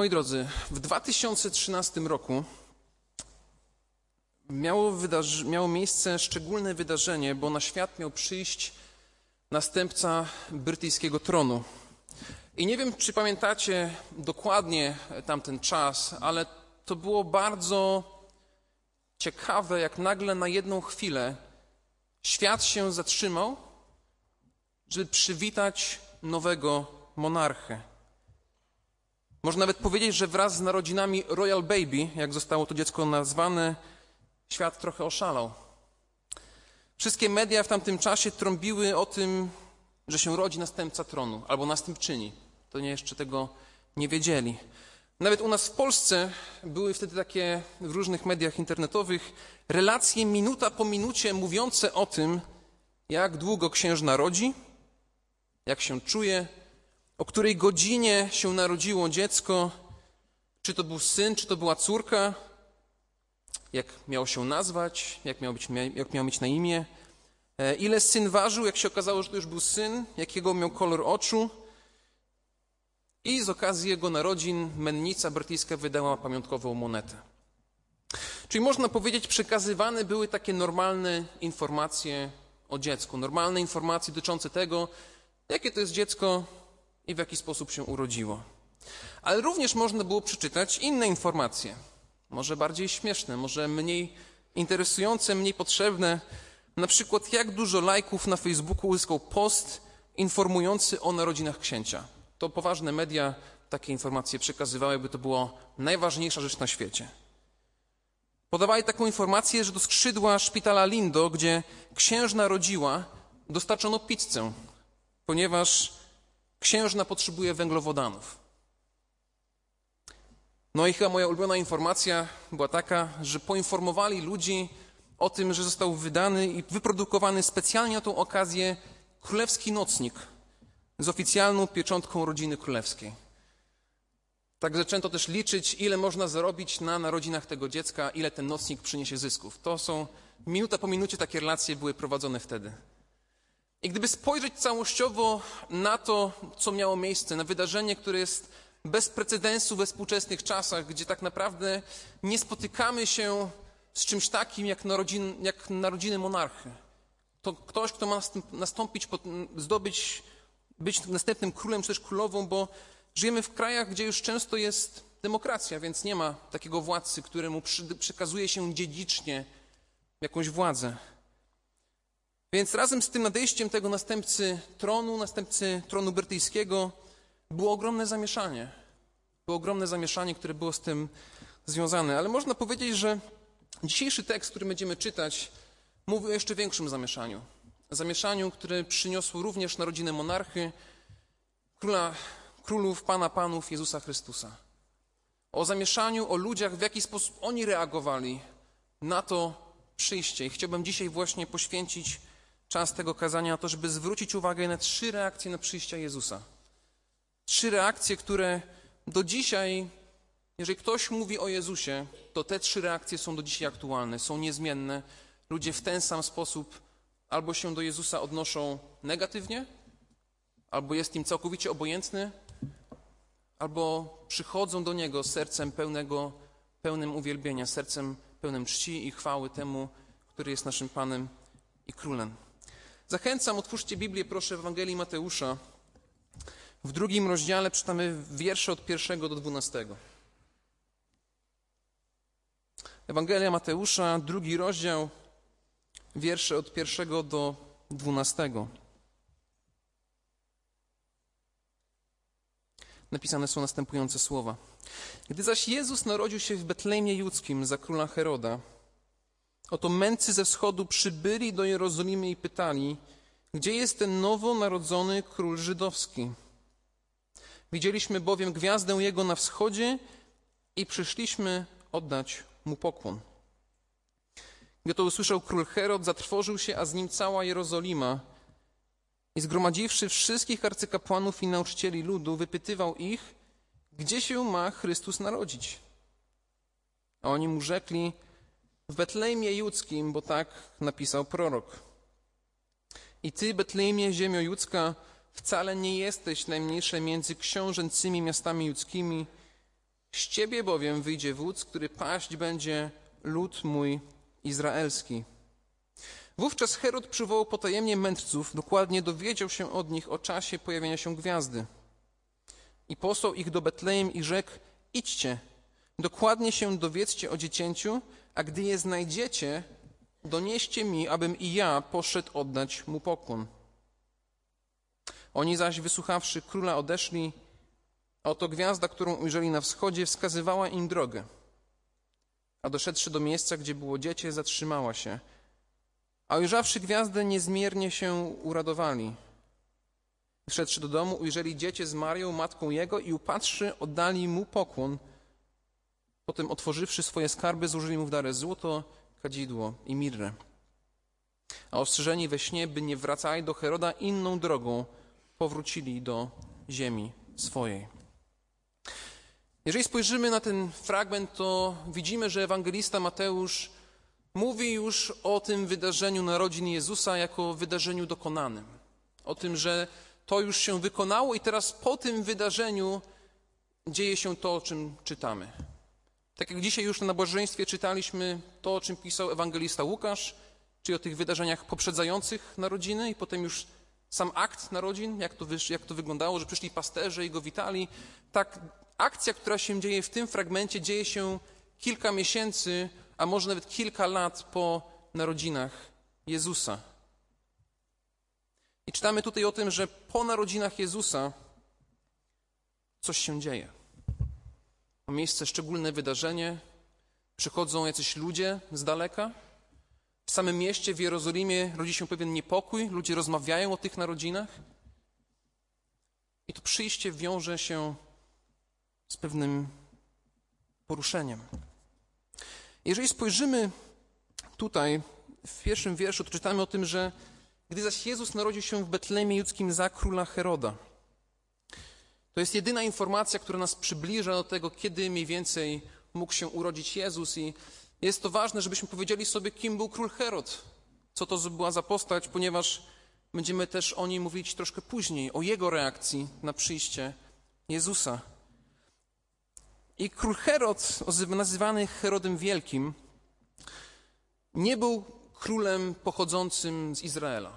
Moi drodzy, w 2013 roku miało, miało miejsce szczególne wydarzenie, bo na świat miał przyjść następca brytyjskiego tronu. I nie wiem, czy pamiętacie dokładnie tamten czas, ale to było bardzo ciekawe, jak nagle na jedną chwilę świat się zatrzymał, żeby przywitać nowego monarchę. Można nawet powiedzieć, że wraz z narodzinami Royal Baby, jak zostało to dziecko nazwane, świat trochę oszalał. Wszystkie media w tamtym czasie trąbiły o tym, że się rodzi następca tronu albo następczyni. To nie jeszcze tego nie wiedzieli. Nawet u nas w Polsce były wtedy takie w różnych mediach internetowych relacje minuta po minucie mówiące o tym, jak długo księżna rodzi, jak się czuje, o której godzinie się narodziło dziecko, czy to był syn, czy to była córka, jak miał się nazwać, jak miał, być, jak miał mieć na imię, e, ile syn ważył, jak się okazało, że to już był syn, jakiego miał kolor oczu. I z okazji jego narodzin mennica brytyjska wydała pamiątkową monetę. Czyli można powiedzieć, przekazywane były takie normalne informacje o dziecku, normalne informacje dotyczące tego, jakie to jest dziecko i w jaki sposób się urodziło. Ale również można było przeczytać inne informacje, może bardziej śmieszne, może mniej interesujące, mniej potrzebne. Na przykład, jak dużo lajków na Facebooku uzyskał post informujący o narodzinach księcia. To poważne media takie informacje przekazywały, by to była najważniejsza rzecz na świecie. Podawali taką informację, że do skrzydła szpitala Lindo, gdzie księżna rodziła, dostarczono pizzę, ponieważ księżna potrzebuje węglowodanów. No i chyba moja ulubiona informacja była taka, że poinformowali ludzi o tym, że został wydany i wyprodukowany specjalnie na tą okazję królewski nocnik z oficjalną pieczątką rodziny królewskiej. Tak zaczęto też liczyć, ile można zarobić na narodzinach tego dziecka, ile ten nocnik przyniesie zysków. To są minuta po minucie takie relacje były prowadzone wtedy. I gdyby spojrzeć całościowo na to, co miało miejsce, na wydarzenie, które jest bez precedensu we współczesnych czasach, gdzie tak naprawdę nie spotykamy się z czymś takim jak, narodzin, jak narodziny monarchy. To ktoś, kto ma nastąpić, zdobyć, być następnym królem czy też królową, bo żyjemy w krajach, gdzie już często jest demokracja, więc nie ma takiego władcy, któremu przekazuje się dziedzicznie jakąś władzę. Więc razem z tym nadejściem tego następcy tronu, następcy tronu brytyjskiego, było ogromne zamieszanie. Było ogromne zamieszanie, które było z tym związane. Ale można powiedzieć, że dzisiejszy tekst, który będziemy czytać, mówi o jeszcze większym zamieszaniu. Zamieszaniu, które przyniosło również narodzinę monarchy, króla, królów, pana panów Jezusa Chrystusa. O zamieszaniu, o ludziach, w jaki sposób oni reagowali na to przyjście. I chciałbym dzisiaj właśnie poświęcić czas tego kazania na to, żeby zwrócić uwagę na trzy reakcje na przyjście Jezusa. Trzy reakcje, które do dzisiaj, jeżeli ktoś mówi o Jezusie, to te trzy reakcje są do dzisiaj aktualne, są niezmienne. Ludzie w ten sam sposób albo się do Jezusa odnoszą negatywnie, albo jest im całkowicie obojętny, albo przychodzą do Niego sercem pełnego, pełnym uwielbienia, sercem pełnym czci i chwały temu, który jest naszym Panem i Królem. Zachęcam, otwórzcie Biblię, proszę, w Ewangelii Mateusza. W drugim rozdziale czytamy wiersze od pierwszego do dwunastego. Ewangelia Mateusza, drugi rozdział, wiersze od pierwszego do dwunastego. Napisane są następujące słowa. Gdy zaś Jezus narodził się w Betlejmie Judzkim za króla Heroda, oto mędrcy ze wschodu przybyli do Jerozolimy i pytali, gdzie jest ten nowo narodzony król żydowski? Widzieliśmy bowiem gwiazdę Jego na wschodzie i przyszliśmy oddać Mu pokłon. Gdy to usłyszał król Herod, zatrwożył się, a z nim cała Jerozolima. I zgromadziwszy wszystkich arcykapłanów i nauczycieli ludu, wypytywał ich, gdzie się ma Chrystus narodzić. A oni mu rzekli, w Betlejmie Judzkim, bo tak napisał prorok. I ty, Betlejmie, ziemio judzka, wcale nie jesteś najmniejsze między książęcymi miastami judzkimi, Z ciebie bowiem wyjdzie wódz, który paść będzie lud mój izraelski. Wówczas Herod przywołał potajemnie mędrców, dokładnie dowiedział się od nich o czasie pojawienia się gwiazdy. I posłał ich do Betlejem i rzekł: Idźcie, dokładnie się dowiedzcie o dziecięciu, a gdy je znajdziecie, donieście mi, abym i ja poszedł oddać mu pokłon. Oni zaś, wysłuchawszy króla, odeszli, a oto gwiazda, którą ujrzeli na wschodzie, wskazywała im drogę. A doszedłszy do miejsca, gdzie było dziecię, zatrzymała się. A ujrzawszy gwiazdę, niezmiernie się uradowali. Wszedłszy do domu, ujrzeli dziecię z Marią, matką jego i upatrzy, oddali mu pokłon. Potem otworzywszy swoje skarby, złożyli mu w darę złoto, kadzidło i mirrę. A ostrzeżeni we śnie, by nie wracali do Heroda inną drogą, powrócili do ziemi swojej. Jeżeli spojrzymy na ten fragment, to widzimy, że ewangelista Mateusz mówi już o tym wydarzeniu narodzin Jezusa jako wydarzeniu dokonanym. O tym, że to już się wykonało i teraz po tym wydarzeniu dzieje się to, o czym czytamy. Tak jak dzisiaj już na nabożeństwie czytaliśmy to, o czym pisał ewangelista Łukasz, czyli o tych wydarzeniach poprzedzających narodziny i potem już sam akt narodzin, jak to, jak to wyglądało, że przyszli pasterze i go witali. Tak akcja, która się dzieje w tym fragmencie, dzieje się kilka miesięcy, a może nawet kilka lat po narodzinach Jezusa. I czytamy tutaj o tym, że po narodzinach Jezusa coś się dzieje. Ma miejsce szczególne wydarzenie, przychodzą jacyś ludzie z daleka. W samym mieście, w Jerozolimie, rodzi się pewien niepokój, ludzie rozmawiają o tych narodzinach. I to przyjście wiąże się z pewnym poruszeniem. Jeżeli spojrzymy tutaj w pierwszym wierszu, to czytamy o tym, że gdy zaś Jezus narodził się w Betlemie Judzkim za króla Heroda. To jest jedyna informacja, która nas przybliża do tego, kiedy mniej więcej mógł się urodzić Jezus i jest to ważne, żebyśmy powiedzieli sobie, kim był król Herod, co to była za postać, ponieważ będziemy też o niej mówić troszkę później, o jego reakcji na przyjście Jezusa. I król Herod, nazywany Herodem Wielkim, nie był królem pochodzącym z Izraela.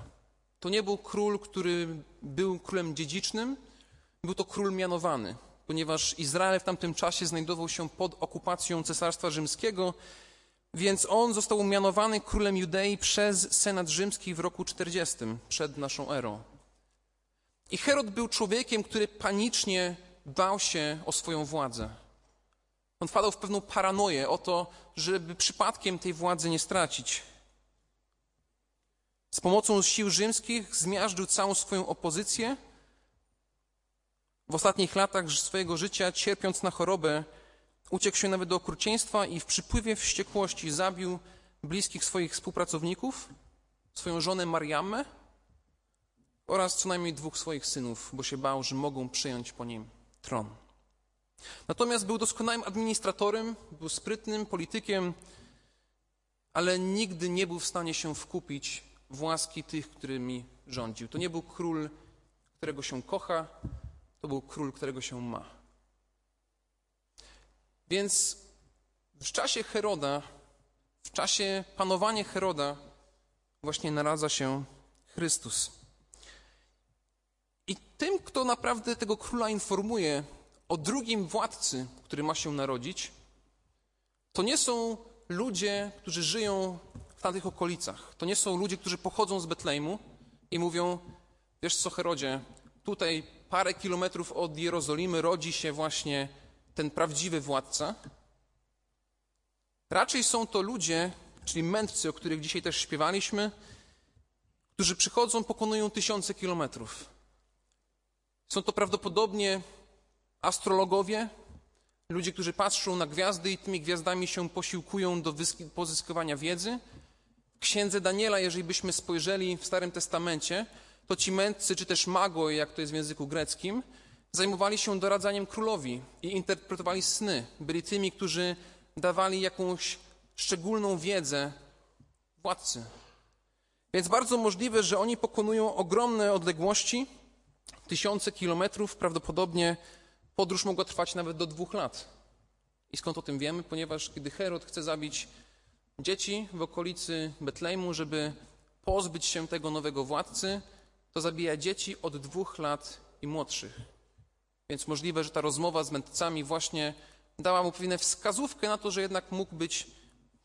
To nie był król, który był królem dziedzicznym, był to król mianowany, ponieważ Izrael w tamtym czasie znajdował się pod okupacją Cesarstwa Rzymskiego, więc on został mianowany królem Judei przez Senat Rzymski w roku 40 przed naszą erą. I Herod był człowiekiem, który panicznie bał się o swoją władzę. On wpadał w pewną paranoję o to, żeby przypadkiem tej władzy nie stracić. Z pomocą sił rzymskich zmiażdżył całą swoją opozycję. W ostatnich latach swojego życia, cierpiąc na chorobę, uciekł się nawet do okrucieństwa i w przypływie wściekłości zabił bliskich swoich współpracowników, swoją żonę Mariamę oraz co najmniej dwóch swoich synów, bo się bał, że mogą przyjąć po nim tron. Natomiast był doskonałym administratorem, był sprytnym politykiem, ale nigdy nie był w stanie się wkupić w łaski tych, którymi rządził. To nie był król, którego się kocha, to był król, którego się ma. Więc w czasie Heroda, w czasie panowania Heroda, właśnie naradza się Chrystus. I tym, kto naprawdę tego króla informuje o drugim władcy, który ma się narodzić, to nie są ludzie, którzy żyją w tamtych okolicach. To nie są ludzie, którzy pochodzą z Betlejmu i mówią: Wiesz co, Herodzie, tutaj parę kilometrów od Jerozolimy rodzi się właśnie ten prawdziwy władca. Raczej są to ludzie, czyli mędrcy, o których dzisiaj też śpiewaliśmy, którzy przychodzą, pokonują tysiące kilometrów. Są to prawdopodobnie astrologowie, ludzie, którzy patrzą na gwiazdy i tymi gwiazdami się posiłkują do pozyskiwania wiedzy. W księdze Daniela, jeżeli byśmy spojrzeli w Starym Testamencie, to ci mędrcy, czy też magoi, jak to jest w języku greckim, zajmowali się doradzaniem królowi i interpretowali sny. Byli tymi, którzy dawali jakąś szczególną wiedzę władcy. Więc bardzo możliwe, że oni pokonują ogromne odległości, tysiące kilometrów, prawdopodobnie podróż mogła trwać nawet do dwóch lat. I skąd o tym wiemy? Ponieważ kiedy Herod chce zabić dzieci w okolicy Betlejmu, żeby pozbyć się tego nowego władcy, to zabija dzieci od dwóch lat i młodszych. Więc możliwe, że ta rozmowa z mędrcami właśnie dała mu pewną wskazówkę na to, że jednak mógł być,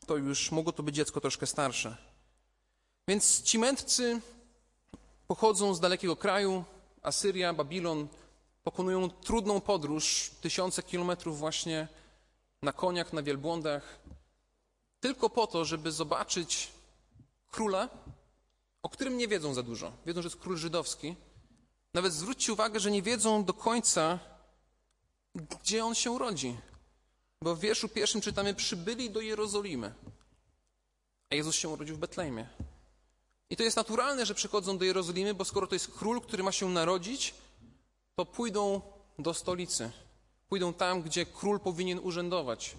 to już mogło to być dziecko troszkę starsze. Więc ci mędrcy pochodzą z dalekiego kraju, Asyria, Babilon, pokonują trudną podróż, tysiące kilometrów właśnie na koniach, na wielbłądach, tylko po to, żeby zobaczyć króla, o którym nie wiedzą za dużo. Wiedzą, że jest król żydowski. Nawet zwróćcie uwagę, że nie wiedzą do końca, gdzie on się urodzi. Bo w wierszu pierwszym czytamy: Przybyli do Jerozolimy. A Jezus się urodził w Betlejmie. I to jest naturalne, że przychodzą do Jerozolimy, bo skoro to jest król, który ma się narodzić, to pójdą do stolicy. Pójdą tam, gdzie król powinien urzędować.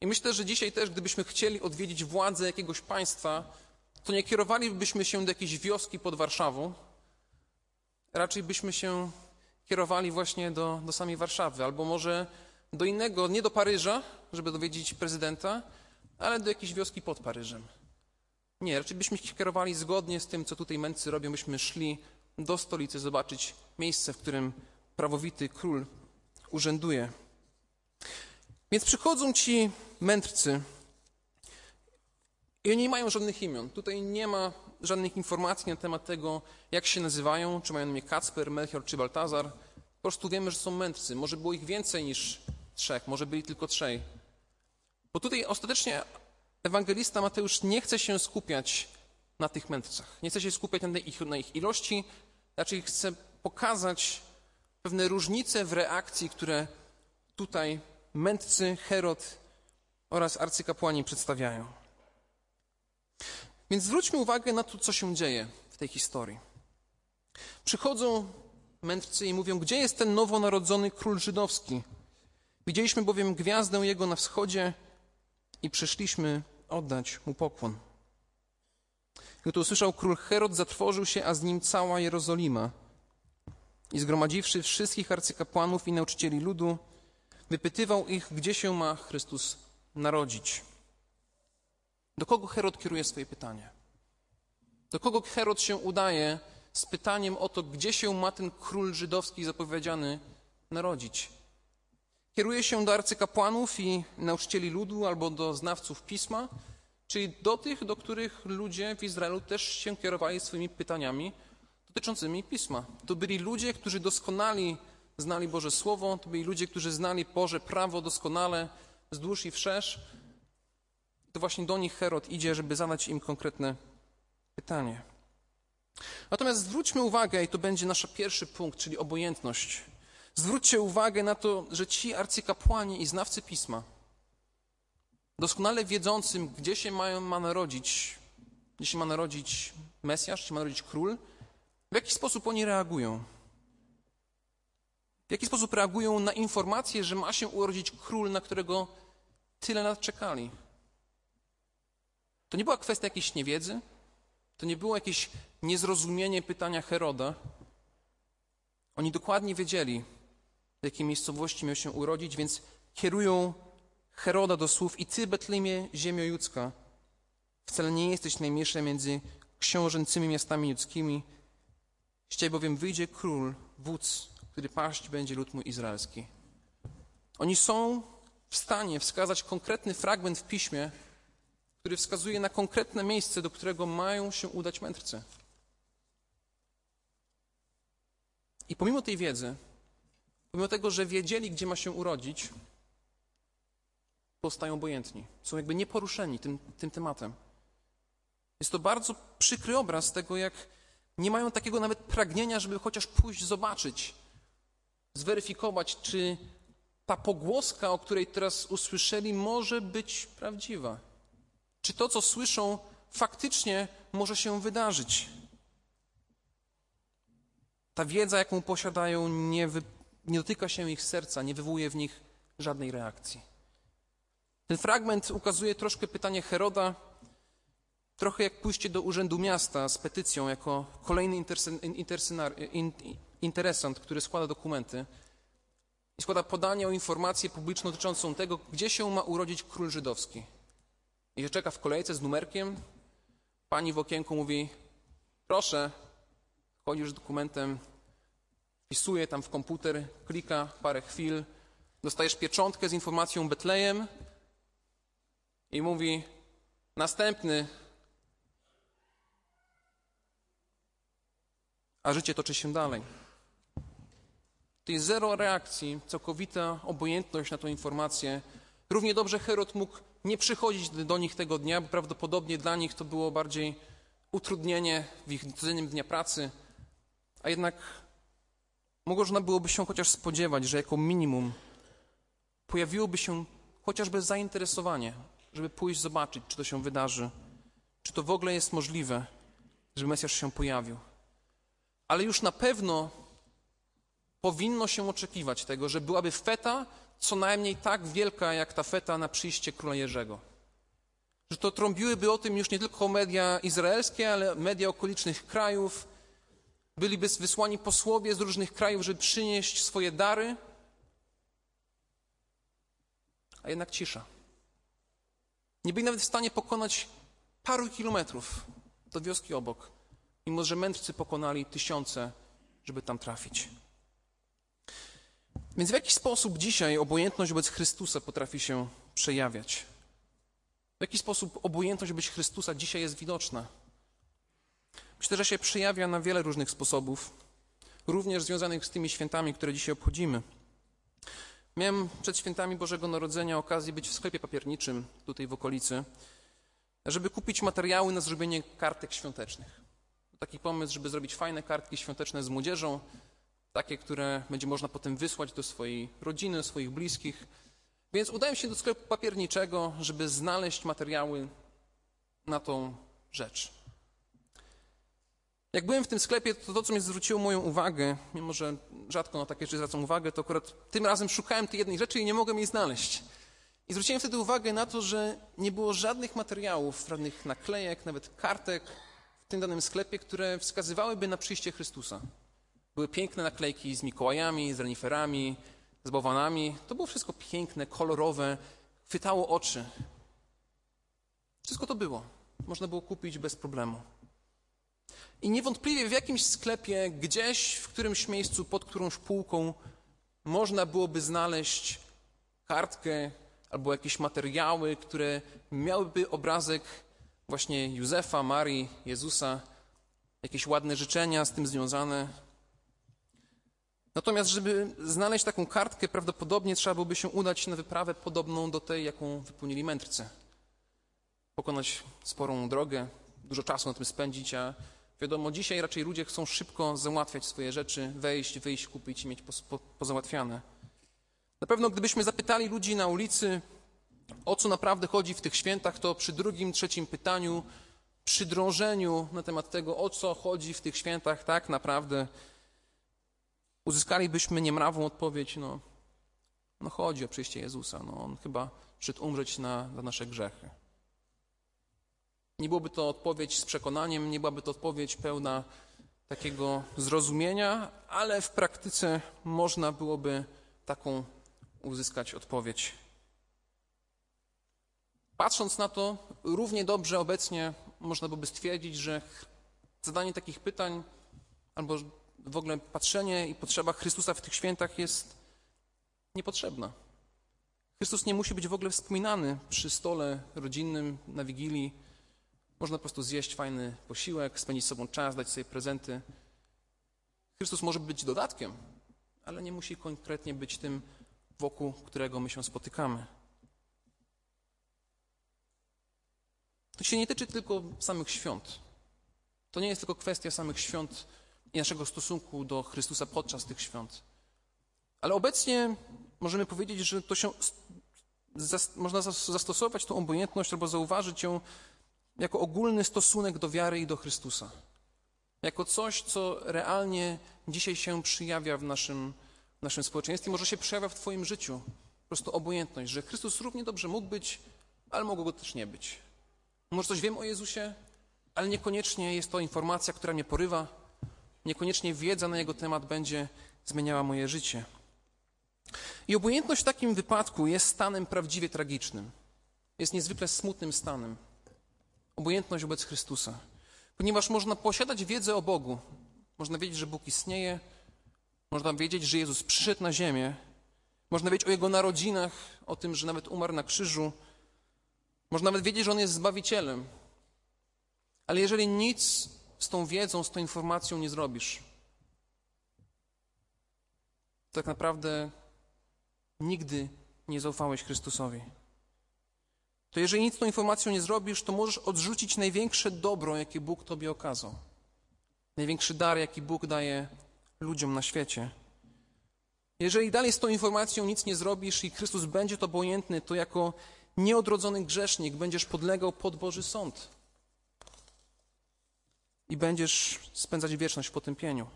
I myślę, że dzisiaj też, gdybyśmy chcieli odwiedzić władzę jakiegoś państwa, to nie kierowalibyśmy się do jakiejś wioski pod Warszawą, raczej byśmy się kierowali właśnie do, do samej Warszawy, albo może do innego, nie do Paryża, żeby dowiedzieć prezydenta, ale do jakiejś wioski pod Paryżem. Nie, raczej byśmy się kierowali zgodnie z tym, co tutaj mędrcy robią, byśmy szli do stolicy zobaczyć miejsce, w którym prawowity król urzęduje. Więc przychodzą ci mędrcy i oni nie mają żadnych imion. Tutaj nie ma żadnych informacji na temat tego, jak się nazywają, czy mają na imię Kacper, Melchior czy Baltazar. Po prostu wiemy, że są mędrcy. Może było ich więcej niż trzech, może byli tylko trzej. Bo tutaj ostatecznie ewangelista Mateusz nie chce się skupiać na tych mędrcach. Nie chce się skupiać na ich, na ich ilości, raczej chce pokazać pewne różnice w reakcji, które tutaj mędrcy, Herod oraz arcykapłani przedstawiają. Więc zwróćmy uwagę na to, co się dzieje w tej historii. Przychodzą mędrcy i mówią, gdzie jest ten nowonarodzony król żydowski? Widzieliśmy bowiem gwiazdę jego na wschodzie i przyszliśmy oddać mu pokłon. Gdy to usłyszał król Herod, zatrwożył się, a z nim cała Jerozolima. I zgromadziwszy wszystkich arcykapłanów i nauczycieli ludu, wypytywał ich, gdzie się ma Chrystus narodzić. Do kogo Herod kieruje swoje pytanie? Do kogo Herod się udaje z pytaniem o to, gdzie się ma ten król żydowski zapowiedziany narodzić? Kieruje się do arcykapłanów i nauczycieli ludu albo do znawców pisma, czyli do tych, do których ludzie w Izraelu też się kierowali swoimi pytaniami dotyczącymi pisma. To byli ludzie, którzy doskonali znali Boże Słowo, to byli ludzie, którzy znali Boże prawo doskonale, wzdłuż i wszerz. To właśnie do nich Herod idzie, żeby zadać im konkretne pytanie. Natomiast zwróćmy uwagę, i to będzie nasz pierwszy punkt, czyli obojętność. Zwróćcie uwagę na to, że ci arcykapłani i znawcy pisma, doskonale wiedzącym, gdzie się mają, ma narodzić, gdzie się ma narodzić Mesjasz, gdzie ma narodzić król, w jaki sposób oni reagują? W jaki sposób reagują na informację, że ma się urodzić król, na którego tyle lat czekali? To nie była kwestia jakiejś niewiedzy, to nie było jakieś niezrozumienie pytania Heroda. Oni dokładnie wiedzieli, w jakiej miejscowości miał się urodzić, więc kierują Heroda do słów i ty, Betlemie, ziemio judzka, wcale nie jesteś najmniejsza między książęcymi miastami ludzkimi, z ciebie bowiem wyjdzie król, wódz, który paść będzie lud mój izraelski. Oni są w stanie wskazać konkretny fragment w piśmie, który wskazuje na konkretne miejsce, do którego mają się udać mędrcy. I pomimo tej wiedzy, pomimo tego, że wiedzieli, gdzie ma się urodzić, pozostają obojętni. Są jakby nieporuszeni tym, tym tematem. Jest to bardzo przykry obraz tego, jak nie mają takiego nawet pragnienia, żeby chociaż pójść zobaczyć, zweryfikować, czy ta pogłoska, o której teraz usłyszeli, może być prawdziwa. Czy to, co słyszą, faktycznie może się wydarzyć. Ta wiedza, jaką posiadają, nie, wy, nie dotyka się ich serca, nie wywołuje w nich żadnej reakcji. Ten fragment ukazuje troszkę pytanie Heroda, trochę jak pójście do urzędu miasta z petycją jako kolejny interesant, który składa dokumenty. i składa podanie o informację publiczną dotyczącą tego, gdzie się ma urodzić król żydowski. I czeka w kolejce z numerkiem. Pani w okienku mówi: Proszę, chodzisz z dokumentem, wpisuje tam w komputer, klika parę chwil, dostajesz pieczątkę z informacją Betlejem i mówi: Następny. A życie toczy się dalej. To jest zero reakcji, całkowita obojętność na tę informację. Równie dobrze Herod mógł nie przychodzić do nich tego dnia, bo prawdopodobnie dla nich to było bardziej utrudnienie w ich codziennym dnia pracy, a jednak można byłoby się chociaż spodziewać, że jako minimum pojawiłoby się chociażby zainteresowanie, żeby pójść zobaczyć, czy to się wydarzy, czy to w ogóle jest możliwe, żeby Mesjasz się pojawił. Ale już na pewno powinno się oczekiwać tego, że byłaby feta co najmniej tak wielka jak ta feta na przyjście króla Jerzego. Że to trąbiłyby o tym już nie tylko media izraelskie, ale media okolicznych krajów. Byliby wysłani posłowie z różnych krajów, żeby przynieść swoje dary. A jednak cisza. Nie byli nawet w stanie pokonać paru kilometrów do wioski obok, mimo że mędrcy pokonali tysiące, żeby tam trafić. Więc w jaki sposób dzisiaj obojętność wobec Chrystusa potrafi się przejawiać? W jaki sposób obojętność wobec Chrystusa dzisiaj jest widoczna? Myślę, że się przejawia na wiele różnych sposobów, również związanych z tymi świętami, które dzisiaj obchodzimy. Miałem przed świętami Bożego Narodzenia okazję być w sklepie papierniczym tutaj w okolicy, żeby kupić materiały na zrobienie kartek świątecznych. Taki pomysł, żeby zrobić fajne kartki świąteczne z młodzieżą, takie, które będzie można potem wysłać do swojej rodziny, swoich bliskich. Więc udałem się do sklepu papierniczego, żeby znaleźć materiały na tą rzecz. Jak byłem w tym sklepie, to to, co mnie zwróciło moją uwagę, mimo że rzadko na takie rzeczy zwracam uwagę, to akurat tym razem szukałem tej jednej rzeczy i nie mogłem jej znaleźć. I zwróciłem wtedy uwagę na to, że nie było żadnych materiałów, żadnych naklejek, nawet kartek w tym danym sklepie, które wskazywałyby na przyjście Chrystusa. Były piękne naklejki z Mikołajami, z reniferami, z bałwanami. To było wszystko piękne, kolorowe, chwytało oczy. Wszystko to było. Można było kupić bez problemu. I niewątpliwie w jakimś sklepie, gdzieś w którymś miejscu, pod którąś półką, można byłoby znaleźć kartkę albo jakieś materiały, które miałyby obrazek właśnie Józefa, Marii, Jezusa, jakieś ładne życzenia z tym związane. Natomiast, żeby znaleźć taką kartkę, prawdopodobnie trzeba byłoby się udać na wyprawę podobną do tej, jaką wypełnili mędrcy. Pokonać sporą drogę, dużo czasu na tym spędzić, a wiadomo, dzisiaj raczej ludzie chcą szybko załatwiać swoje rzeczy, wejść, wyjść, kupić i mieć pozałatwiane. Na pewno, gdybyśmy zapytali ludzi na ulicy, o co naprawdę chodzi w tych świętach, to przy drugim, trzecim pytaniu, przy drążeniu na temat tego, o co chodzi w tych świętach, tak naprawdę uzyskalibyśmy niemrawą odpowiedź, no, no chodzi o przyjście Jezusa, no On chyba przyszedł umrzeć na, na nasze grzechy. Nie byłoby to odpowiedź z przekonaniem, nie byłaby to odpowiedź pełna takiego zrozumienia, ale w praktyce można byłoby taką uzyskać odpowiedź. Patrząc na to, równie dobrze obecnie można byłoby stwierdzić, że zadanie takich pytań albo w ogóle patrzenie i potrzeba Chrystusa w tych świętach jest niepotrzebna. Chrystus nie musi być w ogóle wspominany przy stole rodzinnym, na Wigilii. Można po prostu zjeść fajny posiłek, spędzić sobą czas, dać sobie prezenty. Chrystus może być dodatkiem, ale nie musi konkretnie być tym, wokół którego my się spotykamy. To się nie tyczy tylko samych świąt. To nie jest tylko kwestia samych świąt i naszego stosunku do Chrystusa podczas tych świąt. Ale obecnie możemy powiedzieć, że to się można zastosować tą obojętność albo zauważyć ją jako ogólny stosunek do wiary i do Chrystusa. Jako coś, co realnie dzisiaj się przyjawia w naszym, w naszym społeczeństwie, może się przejawia w Twoim życiu. Po prostu obojętność, że Chrystus równie dobrze mógł być, ale mogło go też nie być. Może coś wiem o Jezusie, ale niekoniecznie jest to informacja, która mnie porywa, Niekoniecznie wiedza na jego temat będzie zmieniała moje życie. I obojętność w takim wypadku jest stanem prawdziwie tragicznym. Jest niezwykle smutnym stanem. Obojętność wobec Chrystusa. Ponieważ można posiadać wiedzę o Bogu, można wiedzieć, że Bóg istnieje, można wiedzieć, że Jezus przyszedł na ziemię, można wiedzieć o Jego narodzinach, o tym, że nawet umarł na krzyżu, można nawet wiedzieć, że On jest Zbawicielem. Ale jeżeli nic z tą wiedzą, z tą informacją nie zrobisz, tak naprawdę nigdy nie zaufałeś Chrystusowi. To jeżeli nic z tą informacją nie zrobisz, to możesz odrzucić największe dobro, jakie Bóg Tobie okazał. Największy dar, jaki Bóg daje ludziom na świecie. Jeżeli dalej z tą informacją nic nie zrobisz i Chrystus będzie to obojętny, to jako nieodrodzony grzesznik będziesz podlegał pod Boży sąd. I będziesz spędzać wieczność w potępieniu.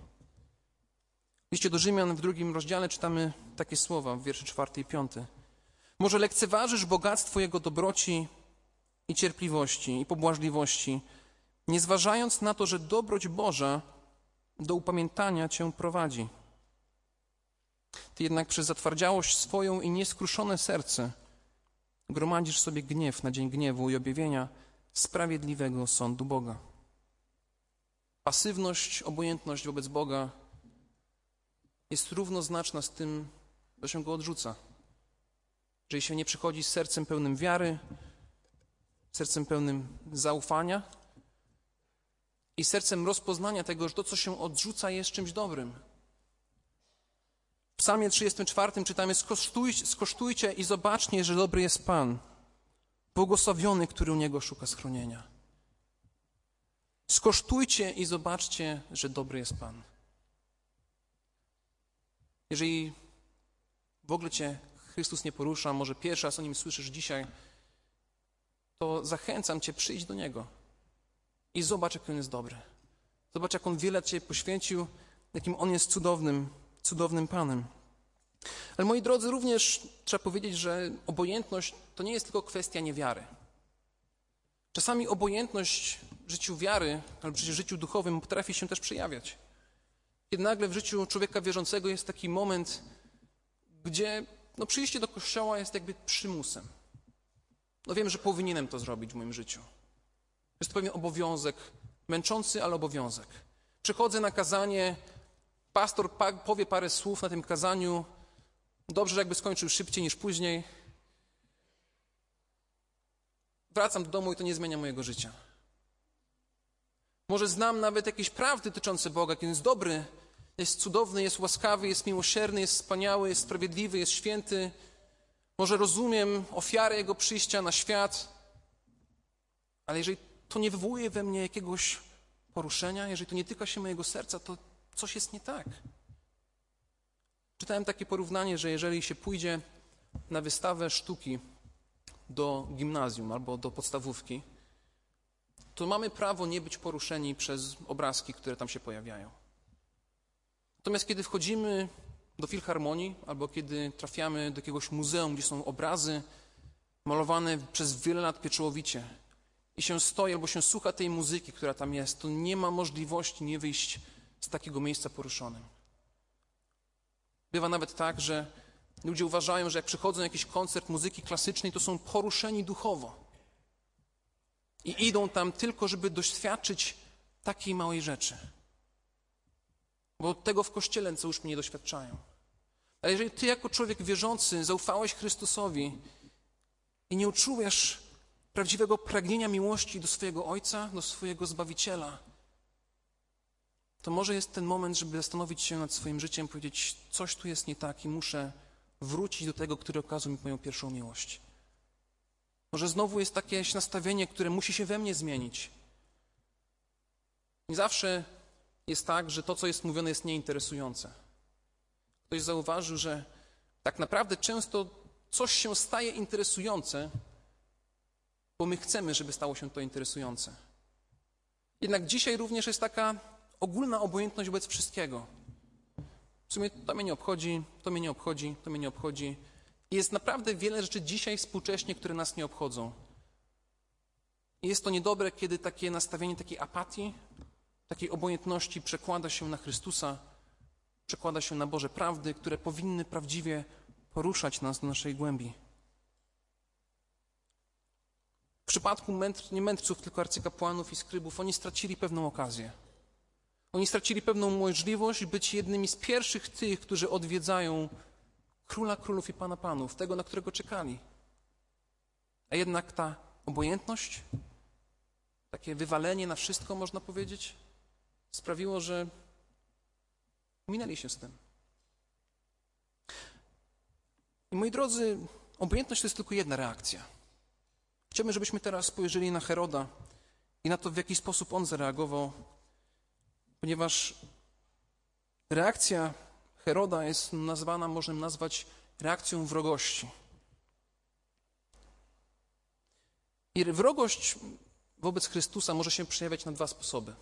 W liście do Rzymian w drugim rozdziale czytamy takie słowa w wierszy czwarty i piąty. Może lekceważysz bogactwo Jego dobroci i cierpliwości i pobłażliwości, nie zważając na to, że dobroć Boża do upamiętania cię prowadzi. Ty jednak przez zatwardziałość swoją i nieskruszone serce gromadzisz sobie gniew na dzień gniewu i objawienia sprawiedliwego sądu Boga. Pasywność, obojętność wobec Boga jest równoznaczna z tym, że się go odrzuca. Jeżeli się nie przychodzi z sercem pełnym wiary, sercem pełnym zaufania i sercem rozpoznania tego, że to, co się odrzuca, jest czymś dobrym. W Psalmie 34 czytamy: skosztujcie, skosztujcie i zobaczcie, że dobry jest Pan, błogosławiony, który u niego szuka schronienia. Skosztujcie i zobaczcie, że dobry jest Pan. Jeżeli w ogóle Cię Chrystus nie porusza, może pierwszy raz o Nim słyszysz dzisiaj, to zachęcam Cię, przyjść do Niego i zobacz, jak On jest dobry. Zobacz, jak On wiele Cię poświęcił, jakim On jest cudownym, cudownym Panem. Ale moi drodzy, również trzeba powiedzieć, że obojętność to nie jest tylko kwestia niewiary. Czasami obojętność w życiu wiary, albo w życiu duchowym potrafi się też przejawiać. Kiedy nagle w życiu człowieka wierzącego jest taki moment, gdzie no, przyjście do kościoła jest jakby przymusem. No wiem, że powinienem to zrobić w moim życiu. Jest to pewien obowiązek, męczący, ale obowiązek. Przychodzę na kazanie, pastor powie parę słów na tym kazaniu. Dobrze, jakby skończył szybciej niż później. Wracam do domu i to nie zmienia mojego życia. Może znam nawet jakieś prawdy dotyczące Boga, kiedy jest dobry, jest cudowny, jest łaskawy, jest miłosierny, jest wspaniały, jest sprawiedliwy, jest święty. Może rozumiem ofiarę Jego przyjścia na świat, ale jeżeli to nie wywołuje we mnie jakiegoś poruszenia, jeżeli to nie tyka się mojego serca, to coś jest nie tak. Czytałem takie porównanie, że jeżeli się pójdzie na wystawę sztuki do gimnazjum albo do podstawówki, to mamy prawo nie być poruszeni przez obrazki, które tam się pojawiają. Natomiast kiedy wchodzimy do filharmonii albo kiedy trafiamy do jakiegoś muzeum, gdzie są obrazy malowane przez wiele lat pieczołowicie i się stoi albo się słucha tej muzyki, która tam jest, to nie ma możliwości nie wyjść z takiego miejsca poruszonym. Bywa nawet tak, że ludzie uważają, że jak przychodzą na jakiś koncert muzyki klasycznej, to są poruszeni duchowo. I idą tam tylko, żeby doświadczyć takiej małej rzeczy. Bo tego w kościele co już nie doświadczają. Ale jeżeli ty jako człowiek wierzący zaufałeś Chrystusowi i nie uczułeś prawdziwego pragnienia miłości do swojego Ojca, do swojego Zbawiciela, to może jest ten moment, żeby zastanowić się nad swoim życiem, powiedzieć, coś tu jest nie tak i muszę wrócić do tego, który okazał mi moją pierwszą miłość. Może znowu jest jakieś nastawienie, które musi się we mnie zmienić. Nie zawsze jest tak, że to, co jest mówione, jest nieinteresujące. Ktoś zauważył, że tak naprawdę często coś się staje interesujące, bo my chcemy, żeby stało się to interesujące. Jednak dzisiaj również jest taka ogólna obojętność wobec wszystkiego. W sumie to mnie nie obchodzi, to mnie nie obchodzi, to mnie nie obchodzi. Jest naprawdę wiele rzeczy dzisiaj współcześnie, które nas nie obchodzą. Jest to niedobre, kiedy takie nastawienie takiej apatii, takiej obojętności przekłada się na Chrystusa, przekłada się na Boże prawdy, które powinny prawdziwie poruszać nas do naszej głębi. W przypadku mędr, nie mędrców, tylko arcykapłanów i skrybów, oni stracili pewną okazję. Oni stracili pewną możliwość być jednymi z pierwszych tych, którzy odwiedzają króla królów i pana panów, tego, na którego czekali. A jednak ta obojętność, takie wywalenie na wszystko, można powiedzieć, sprawiło, że minęli się z tym. I moi drodzy, obojętność to jest tylko jedna reakcja. Chciałbym, żebyśmy teraz spojrzeli na Heroda i na to, w jaki sposób on zareagował, ponieważ reakcja Heroda jest nazwana, można nazwać reakcją wrogości. I wrogość wobec Chrystusa może się przejawiać na dwa sposoby.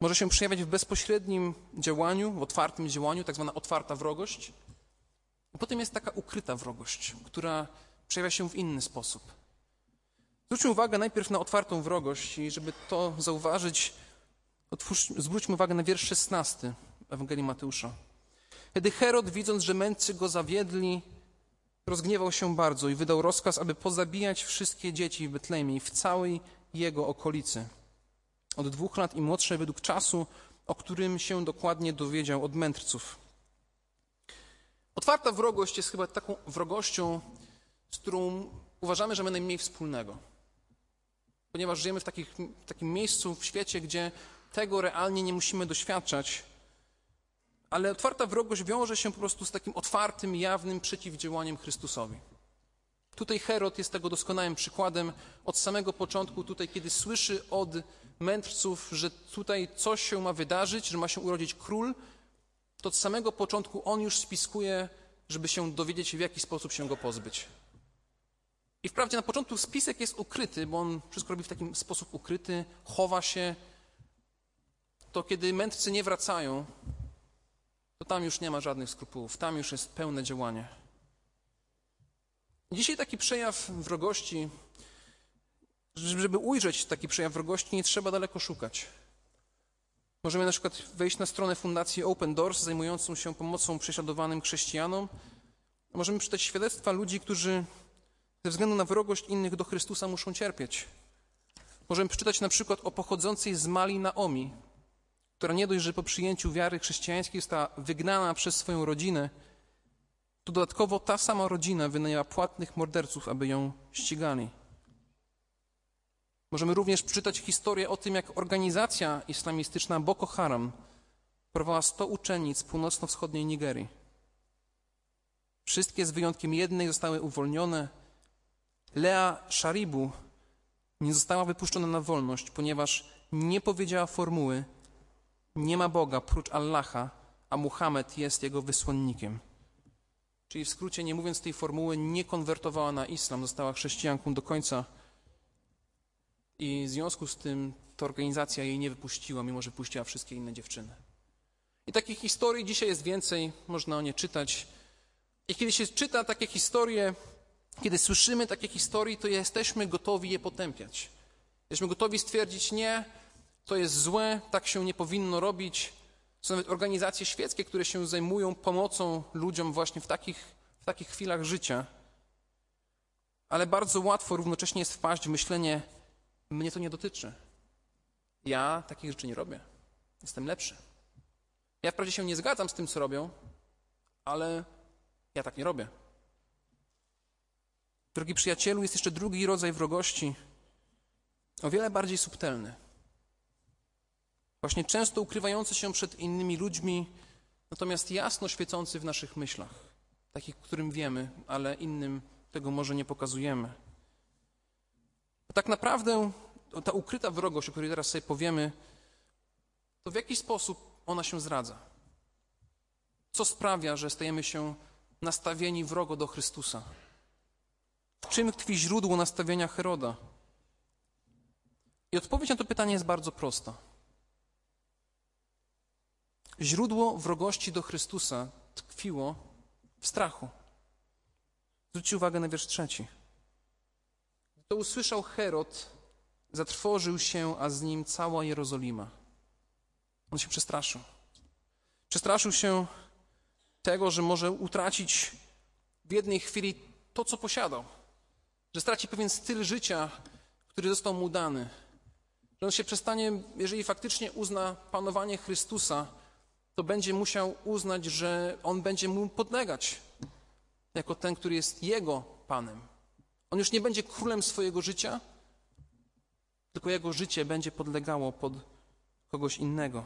Może się przejawiać w bezpośrednim działaniu, w otwartym działaniu, tak zwana otwarta wrogość. A potem jest taka ukryta wrogość, która przejawia się w inny sposób. Zwróćmy uwagę najpierw na otwartą wrogość i żeby to zauważyć, otwórz, zwróćmy uwagę na wiersz 16 Ewangelii Mateusza. Kiedy Herod, widząc, że mędrcy go zawiedli, rozgniewał się bardzo i wydał rozkaz, aby pozabijać wszystkie dzieci w Betlejmie i w całej jego okolicy. Od dwóch lat i młodsze według czasu, o którym się dokładnie dowiedział od mędrców. Otwarta wrogość jest chyba taką wrogością, z którą uważamy, że mamy najmniej wspólnego. Ponieważ żyjemy w, takich, w takim miejscu w świecie, gdzie tego realnie nie musimy doświadczać, ale otwarta wrogość wiąże się po prostu z takim otwartym, jawnym przeciwdziałaniem Chrystusowi. Tutaj Herod jest tego doskonałym przykładem od samego początku, tutaj, kiedy słyszy od mędrców, że tutaj coś się ma wydarzyć, że ma się urodzić król, to od samego początku on już spiskuje, żeby się dowiedzieć, w jaki sposób się go pozbyć. I wprawdzie na początku spisek jest ukryty, bo on wszystko robi w taki sposób ukryty, chowa się. To kiedy mędrcy nie wracają, to tam już nie ma żadnych skrupułów, tam już jest pełne działanie. Dzisiaj taki przejaw wrogości, żeby ujrzeć taki przejaw wrogości, nie trzeba daleko szukać. Możemy na przykład wejść na stronę Fundacji Open Doors, zajmującą się pomocą prześladowanym chrześcijanom. Możemy przeczytać świadectwa ludzi, którzy ze względu na wrogość innych do Chrystusa muszą cierpieć. Możemy przeczytać na przykład o pochodzącej z Mali Naomi, która nie dość, że po przyjęciu wiary chrześcijańskiej została wygnana przez swoją rodzinę, to dodatkowo ta sama rodzina wynajęła płatnych morderców, aby ją ścigali. Możemy również przeczytać historię o tym, jak organizacja islamistyczna Boko Haram porwała 100 uczennic północno-wschodniej Nigerii. Wszystkie z wyjątkiem jednej zostały uwolnione. Lea Sharibu nie została wypuszczona na wolność, ponieważ nie powiedziała formuły nie ma Boga prócz Allaha, a Muhammad jest jego wysłannikiem. Czyli w skrócie, nie mówiąc tej formuły, nie konwertowała na islam, została chrześcijanką do końca i w związku z tym ta organizacja jej nie wypuściła, mimo że puściła wszystkie inne dziewczyny. I takich historii dzisiaj jest więcej, można o nie czytać. I kiedy się czyta takie historie, kiedy słyszymy takie historie, to jesteśmy gotowi je potępiać. Jesteśmy gotowi stwierdzić, nie, to jest złe, tak się nie powinno robić. Są nawet organizacje świeckie, które się zajmują pomocą ludziom właśnie w takich, w takich chwilach życia. Ale bardzo łatwo równocześnie jest wpaść w myślenie, mnie to nie dotyczy. Ja takich rzeczy nie robię. Jestem lepszy. Ja wprawdzie się nie zgadzam z tym, co robią, ale ja tak nie robię. Drogi przyjacielu, jest jeszcze drugi rodzaj wrogości, o wiele bardziej subtelny. Właśnie często ukrywający się przed innymi ludźmi, natomiast jasno świecący w naszych myślach, takich, którym wiemy, ale innym tego może nie pokazujemy. Tak naprawdę ta ukryta wrogość, o której teraz sobie powiemy, to w jaki sposób ona się zradza? Co sprawia, że stajemy się nastawieni wrogo do Chrystusa? W czym tkwi źródło nastawienia Heroda? I odpowiedź na to pytanie jest bardzo prosta. Źródło wrogości do Chrystusa tkwiło w strachu. Zwróćcie uwagę na wiersz trzeci. Gdy to usłyszał Herod, zatrwożył się, a z nim cała Jerozolima. On się przestraszył. Przestraszył się tego, że może utracić w jednej chwili to, co posiadał, że straci pewien styl życia, który został mu dany, że on się przestanie, jeżeli faktycznie uzna panowanie Chrystusa, to będzie musiał uznać, że on będzie mu podlegać jako ten, który jest jego panem. On już nie będzie królem swojego życia, tylko jego życie będzie podlegało pod kogoś innego.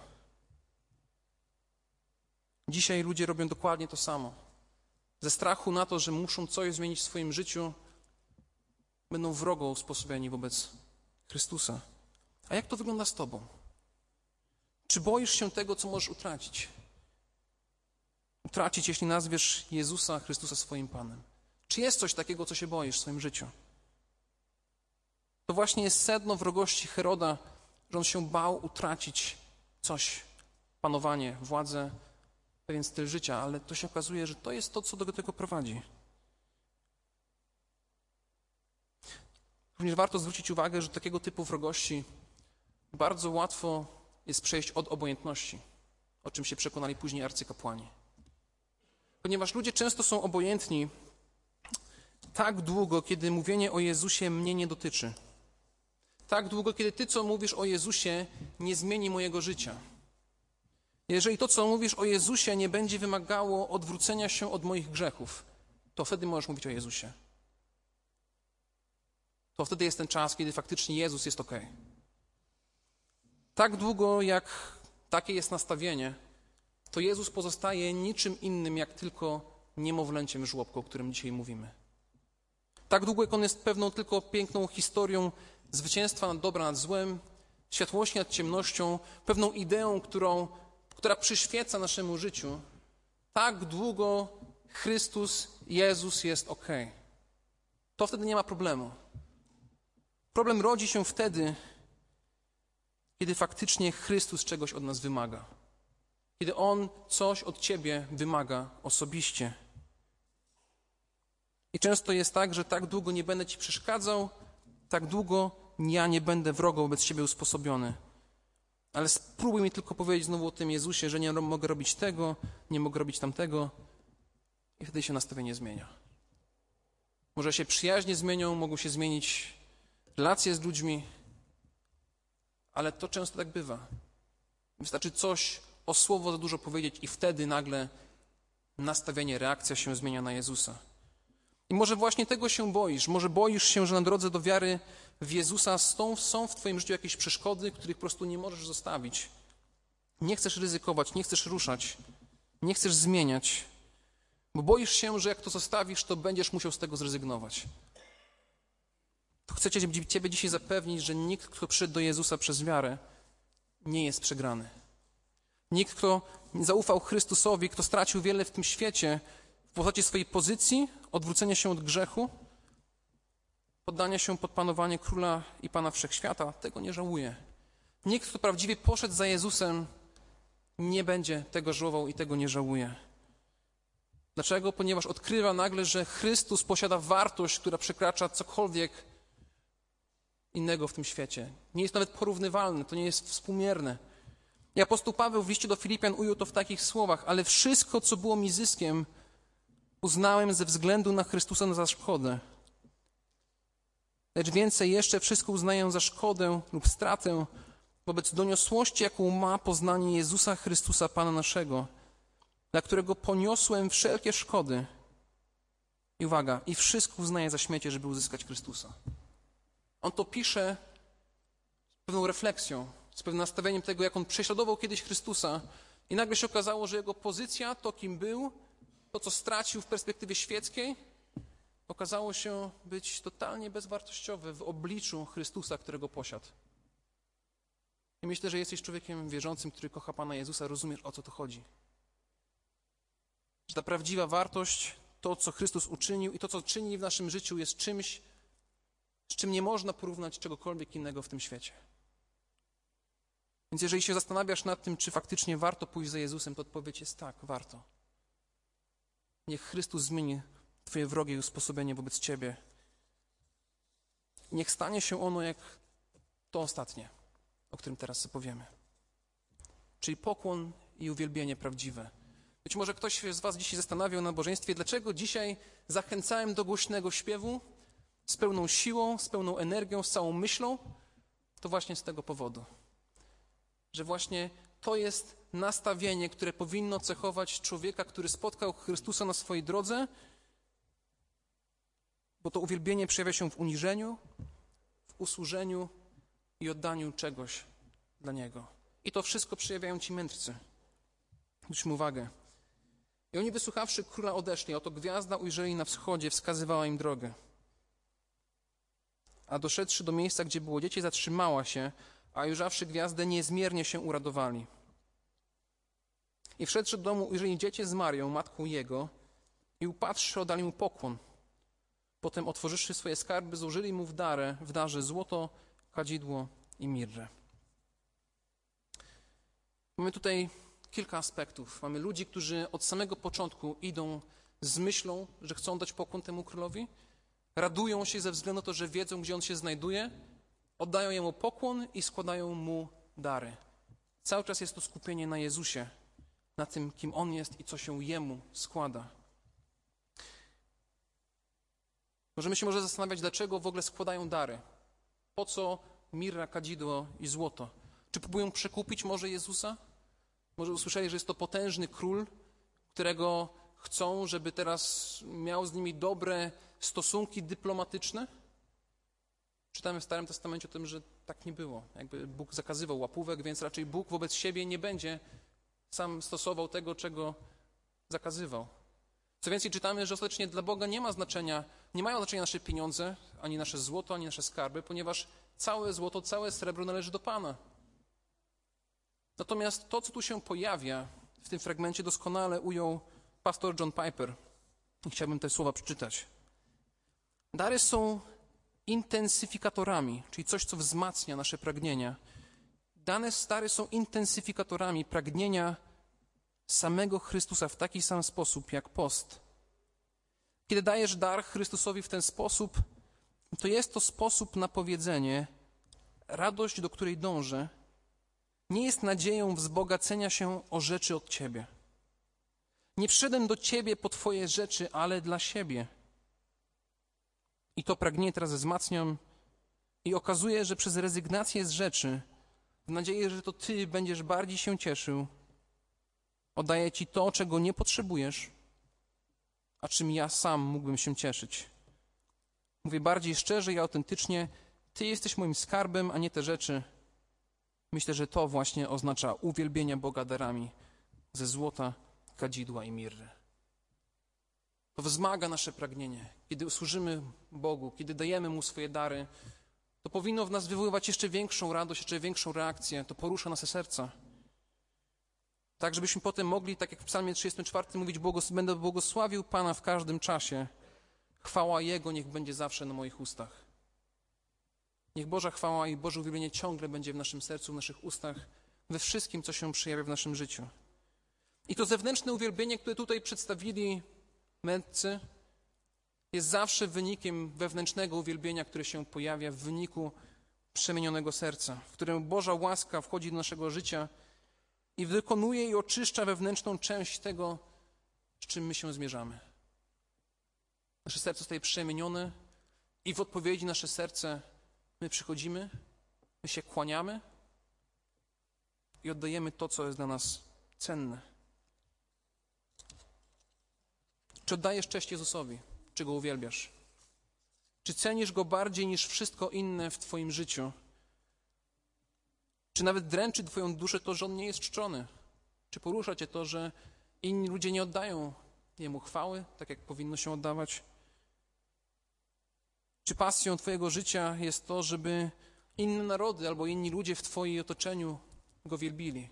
Dzisiaj ludzie robią dokładnie to samo. Ze strachu na to, że muszą coś zmienić w swoim życiu, będą wrogo usposobieni wobec Chrystusa. A jak to wygląda z Tobą? Czy boisz się tego, co możesz utracić? Utracić, jeśli nazwiesz Jezusa Chrystusa swoim Panem. Czy jest coś takiego, co się boisz w swoim życiu? To właśnie jest sedno wrogości Heroda, że on się bał utracić coś, panowanie, władzę, pewien styl życia, ale to się okazuje, że to jest to, co do tego prowadzi. Również warto zwrócić uwagę, że takiego typu wrogości bardzo łatwo jest przejść od obojętności, o czym się przekonali później arcykapłani. Ponieważ ludzie często są obojętni tak długo, kiedy mówienie o Jezusie mnie nie dotyczy. Tak długo, kiedy ty, co mówisz o Jezusie, nie zmieni mojego życia. Jeżeli to, co mówisz o Jezusie, nie będzie wymagało odwrócenia się od moich grzechów, to wtedy możesz mówić o Jezusie. To wtedy jest ten czas, kiedy faktycznie Jezus jest ok. Tak długo, jak takie jest nastawienie, to Jezus pozostaje niczym innym, jak tylko niemowlęciem żłobku, o którym dzisiaj mówimy. Tak długo, jak on jest pewną tylko piękną historią zwycięstwa nad dobra nad złem, światłości nad ciemnością, pewną ideą, którą, która przyświeca naszemu życiu, tak długo Chrystus, Jezus jest ok. To wtedy nie ma problemu. Problem rodzi się wtedy, kiedy faktycznie Chrystus czegoś od nas wymaga. Kiedy On coś od ciebie wymaga osobiście. I często jest tak, że tak długo nie będę ci przeszkadzał, tak długo ja nie będę wrogo wobec ciebie usposobiony. Ale spróbuj mi tylko powiedzieć znowu o tym Jezusie, że nie mogę robić tego, nie mogę robić tamtego. I wtedy się nastawienie zmienia. Może się przyjaźnie zmienią, mogą się zmienić relacje z ludźmi, ale to często tak bywa. Wystarczy coś o słowo za dużo powiedzieć, i wtedy nagle nastawienie, reakcja się zmienia na Jezusa. I może właśnie tego się boisz. Może boisz się, że na drodze do wiary w Jezusa są, są w Twoim życiu jakieś przeszkody, których po prostu nie możesz zostawić. Nie chcesz ryzykować, nie chcesz ruszać, nie chcesz zmieniać, bo boisz się, że jak to zostawisz, to będziesz musiał z tego zrezygnować. Chcecie Ciebie dzisiaj zapewnić, że nikt, kto przyszedł do Jezusa przez wiarę, nie jest przegrany. Nikt, kto zaufał Chrystusowi, kto stracił wiele w tym świecie w postaci swojej pozycji, odwrócenia się od grzechu, poddania się pod panowanie króla i pana wszechświata, tego nie żałuje. Nikt, kto prawdziwie poszedł za Jezusem, nie będzie tego żałował i tego nie żałuje. Dlaczego? Ponieważ odkrywa nagle, że Chrystus posiada wartość, która przekracza cokolwiek innego w tym świecie. Nie jest nawet porównywalne, to nie jest współmierne. I apostoł Paweł w liście do Filipian ujął to w takich słowach, ale wszystko, co było mi zyskiem, uznałem ze względu na Chrystusa za szkodę. Lecz więcej jeszcze wszystko uznaję za szkodę lub stratę wobec doniosłości, jaką ma poznanie Jezusa Chrystusa, Pana naszego, dla którego poniosłem wszelkie szkody. I uwaga, i wszystko uznaję za śmiecie, żeby uzyskać Chrystusa. On to pisze z pewną refleksją, z pewnym nastawieniem tego, jak on prześladował kiedyś Chrystusa, i nagle się okazało, że jego pozycja, to kim był, to co stracił w perspektywie świeckiej, okazało się być totalnie bezwartościowe w obliczu Chrystusa, którego posiadł. I myślę, że jesteś człowiekiem wierzącym, który kocha Pana Jezusa, rozumiesz o co to chodzi. Że ta prawdziwa wartość, to co Chrystus uczynił i to co czyni w naszym życiu jest czymś, z czym nie można porównać czegokolwiek innego w tym świecie. Więc jeżeli się zastanawiasz nad tym, czy faktycznie warto pójść za Jezusem, to odpowiedź jest tak, warto. Niech Chrystus zmieni Twoje wrogie usposobienie wobec Ciebie. Niech stanie się ono jak to ostatnie, o którym teraz powiemy. Czyli pokłon i uwielbienie prawdziwe. Być może ktoś z Was dzisiaj zastanawiał na nabożeństwie, dlaczego dzisiaj zachęcałem do głośnego śpiewu z pełną siłą, z pełną energią, z całą myślą. To właśnie z tego powodu, że właśnie to jest nastawienie, które powinno cechować człowieka, który spotkał Chrystusa na swojej drodze, bo to uwielbienie przejawia się w uniżeniu, w usłużeniu i oddaniu czegoś dla Niego. I to wszystko przejawiają ci mędrcy. Zwróćmy uwagę. I oni wysłuchawszy króla odeszli, oto gwiazda ujrzeli na wschodzie, wskazywała im drogę. A doszedłszy do miejsca, gdzie było dziecię, zatrzymała się, a ujrzawszy gwiazdę, niezmiernie się uradowali. I wszedłszy do domu, ujrzeli dziecię z Marią, matką jego, i upatrzy, oddali mu pokłon. Potem otworzywszy swoje skarby, złożyli mu w, darę, w darze złoto, kadzidło i mirrę. Mamy tutaj kilka aspektów. Mamy ludzi, którzy od samego początku idą z myślą, że chcą dać pokłon temu królowi, radują się ze względu na to, że wiedzą, gdzie on się znajduje, oddają jemu pokłon i składają mu dary. Cały czas jest to skupienie na Jezusie, na tym, kim on jest i co się jemu składa. Możemy się może zastanawiać, dlaczego w ogóle składają dary. Po co mirra, kadzidło i złoto? Czy próbują przekupić może Jezusa? Może usłyszeli, że jest to potężny król, którego chcą, żeby teraz miał z nimi dobre stosunki dyplomatyczne? Czytamy w Starym Testamencie o tym, że tak nie było. Jakby Bóg zakazywał łapówek, więc raczej Bóg wobec siebie nie będzie sam stosował tego, czego zakazywał. Co więcej, czytamy, że ostatecznie dla Boga nie ma znaczenia, nie mają znaczenia nasze pieniądze, ani nasze złoto, ani nasze skarby, ponieważ całe złoto, całe srebro należy do Pana. Natomiast to, co tu się pojawia w tym fragmencie, doskonale ujął pastor John Piper. Chciałbym te słowa przeczytać. Dary są intensyfikatorami, czyli coś, co wzmacnia nasze pragnienia. Dane stare są intensyfikatorami pragnienia samego Chrystusa w taki sam sposób jak post. Kiedy dajesz dar Chrystusowi w ten sposób, to jest to sposób na powiedzenie: radość, do której dążę, nie jest nadzieją wzbogacenia się o rzeczy od Ciebie. Nie przyszedłem do Ciebie po Twoje rzeczy, ale dla siebie. I to pragnienie teraz wzmacniam i okazuje, że przez rezygnację z rzeczy, w nadziei, że to Ty będziesz bardziej się cieszył, oddaję Ci to, czego nie potrzebujesz, a czym ja sam mógłbym się cieszyć. Mówię bardziej szczerze i autentycznie, Ty jesteś moim skarbem, a nie te rzeczy. Myślę, że to właśnie oznacza uwielbienie Boga darami ze złota, kadzidła i mirry. To wzmaga nasze pragnienie. Kiedy służymy Bogu, kiedy dajemy Mu swoje dary, to powinno w nas wywoływać jeszcze większą radość, jeszcze większą reakcję. To porusza nasze serca. Tak, żebyśmy potem mogli, tak jak w psalmie 34 mówić, będę błogosławił Pana w każdym czasie. Chwała Jego niech będzie zawsze na moich ustach. Niech Boża chwała i Boże uwielbienie ciągle będzie w naszym sercu, w naszych ustach, we wszystkim, co się przejawia w naszym życiu. I to zewnętrzne uwielbienie, które tutaj przedstawili mędrcy, jest zawsze wynikiem wewnętrznego uwielbienia, które się pojawia w wyniku przemienionego serca, w którym Boża łaska wchodzi do naszego życia i wykonuje i oczyszcza wewnętrzną część tego, z czym my się zmierzamy. Nasze serce zostaje przemienione i w odpowiedzi nasze serce my przychodzimy, my się kłaniamy i oddajemy to, co jest dla nas cenne. Czy oddajesz cześć Jezusowi? Czy Go uwielbiasz? Czy cenisz Go bardziej niż wszystko inne w Twoim życiu? Czy nawet dręczy Twoją duszę to, że On nie jest czczony? Czy porusza Cię to, że inni ludzie nie oddają Jemu chwały, tak jak powinno się oddawać? Czy pasją Twojego życia jest to, żeby inne narody albo inni ludzie w Twoim otoczeniu Go wielbili?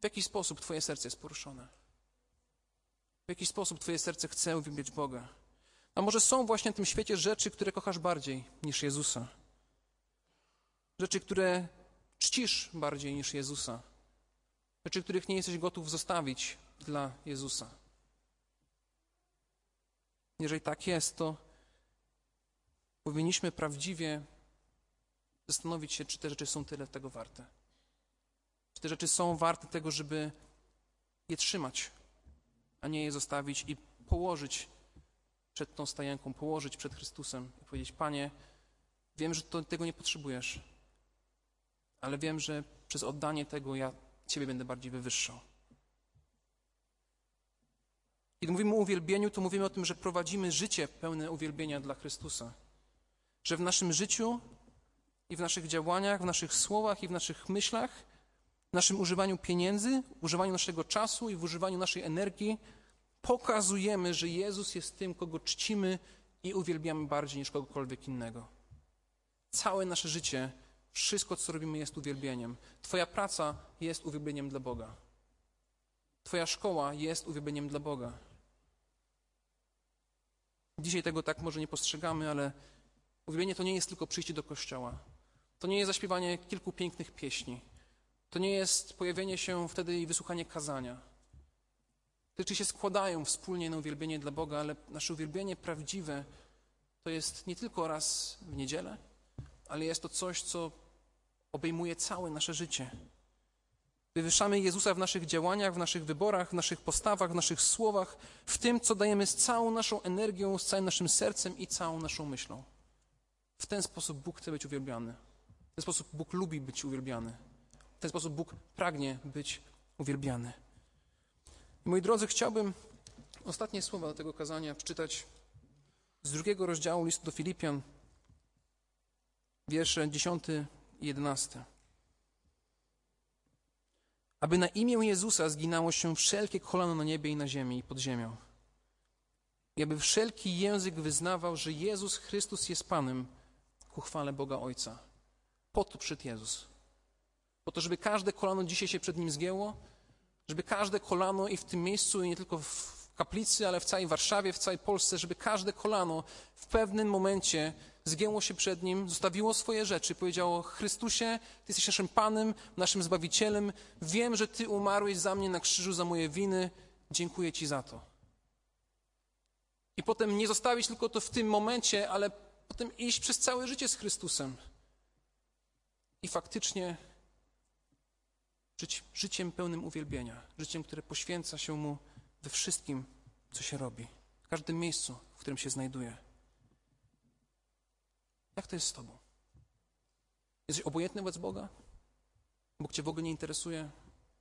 W jaki sposób Twoje serce jest poruszone? W jaki sposób Twoje serce chce uwielbiać Boga? A może są właśnie w tym świecie rzeczy, które kochasz bardziej niż Jezusa? Rzeczy, które czcisz bardziej niż Jezusa? Rzeczy, których nie jesteś gotów zostawić dla Jezusa? Jeżeli tak jest, to powinniśmy prawdziwie zastanowić się, czy te rzeczy są tyle tego warte. Czy te rzeczy są warte tego, żeby je trzymać, a nie je zostawić i położyć przed tą stajenką, położyć przed Chrystusem i powiedzieć: Panie, wiem, że to, tego nie potrzebujesz, ale wiem, że przez oddanie tego ja Ciebie będę bardziej wywyższał. Kiedy mówimy o uwielbieniu, to mówimy o tym, że prowadzimy życie pełne uwielbienia dla Chrystusa. Że w naszym życiu i w naszych działaniach, w naszych słowach i w naszych myślach, w naszym używaniu pieniędzy, używaniu naszego czasu i w używaniu naszej energii pokazujemy, że Jezus jest tym, kogo czcimy i uwielbiamy bardziej niż kogokolwiek innego. Całe nasze życie, wszystko, co robimy, jest uwielbieniem. Twoja praca jest uwielbieniem dla Boga. Twoja szkoła jest uwielbieniem dla Boga. Dzisiaj tego tak może nie postrzegamy, ale uwielbienie to nie jest tylko przyjście do kościoła. To nie jest zaśpiewanie kilku pięknych pieśni. To nie jest pojawienie się wtedy i wysłuchanie kazania. Te rzeczy się składają wspólnie na uwielbienie dla Boga, ale nasze uwielbienie prawdziwe to jest nie tylko raz w niedzielę, ale jest to coś, co obejmuje całe nasze życie. Wywyższamy Jezusa w naszych działaniach, w naszych wyborach, w naszych postawach, w naszych słowach, w tym, co dajemy z całą naszą energią, z całym naszym sercem i całą naszą myślą. W ten sposób Bóg chce być uwielbiany. W ten sposób Bóg lubi być uwielbiany. Ten sposób Bóg pragnie być uwielbiany. Moi drodzy, chciałbym ostatnie słowa do tego kazania przeczytać z drugiego rozdziału listu do Filipian, wiersze 10 i 11 aby na imię Jezusa zginało się wszelkie kolano na niebie i na ziemi i pod ziemią. I aby wszelki język wyznawał, że Jezus Chrystus jest Panem ku chwale Boga Ojca. Po to przed Jezus. Po to, żeby każde kolano dzisiaj się przed Nim zgięło, żeby każde kolano i w tym miejscu, i nie tylko w kaplicy, ale w całej Warszawie, w całej Polsce, żeby każde kolano w pewnym momencie zgięło się przed Nim, zostawiło swoje rzeczy, powiedziało: Chrystusie, Ty jesteś naszym Panem, naszym Zbawicielem. Wiem, że Ty umarłeś za mnie na krzyżu, za moje winy. Dziękuję Ci za to. I potem nie zostawić tylko to w tym momencie, ale potem iść przez całe życie z Chrystusem. I faktycznie żyć życiem pełnym uwielbienia, życiem, które poświęca się Mu we wszystkim, co się robi, w każdym miejscu, w którym się znajduje. Jak to jest z Tobą? Jesteś obojętny wobec Boga? Bóg Cię w ogóle nie interesuje?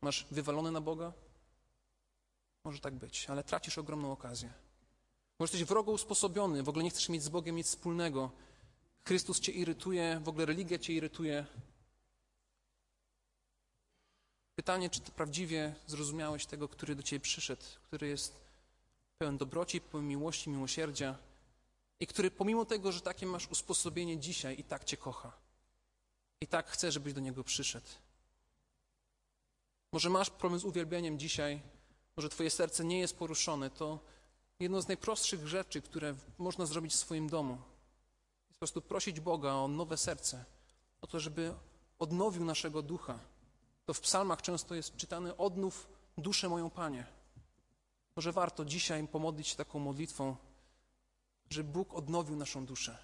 Masz wywalone na Boga? Może tak być, ale tracisz ogromną okazję. Może jesteś wrogo usposobiony, w ogóle nie chcesz mieć z Bogiem nic wspólnego. Chrystus Cię irytuje, w ogóle religia Cię irytuje. Pytanie, czy Ty prawdziwie zrozumiałeś tego, który do Ciebie przyszedł, który jest pełen dobroci, pełen miłości, miłosierdzia, i który pomimo tego, że takie masz usposobienie dzisiaj, i tak Cię kocha. I tak chce, żebyś do Niego przyszedł. Może masz problem z uwielbieniem dzisiaj, może Twoje serce nie jest poruszone, to jedno z najprostszych rzeczy, które można zrobić w swoim domu, jest po prostu prosić Boga o nowe serce, o to, żeby odnowił naszego ducha. To w psalmach często jest czytane: Odnów duszę moją, Panie. Może warto dzisiaj pomodlić się taką modlitwą, żeby Bóg odnowił naszą duszę.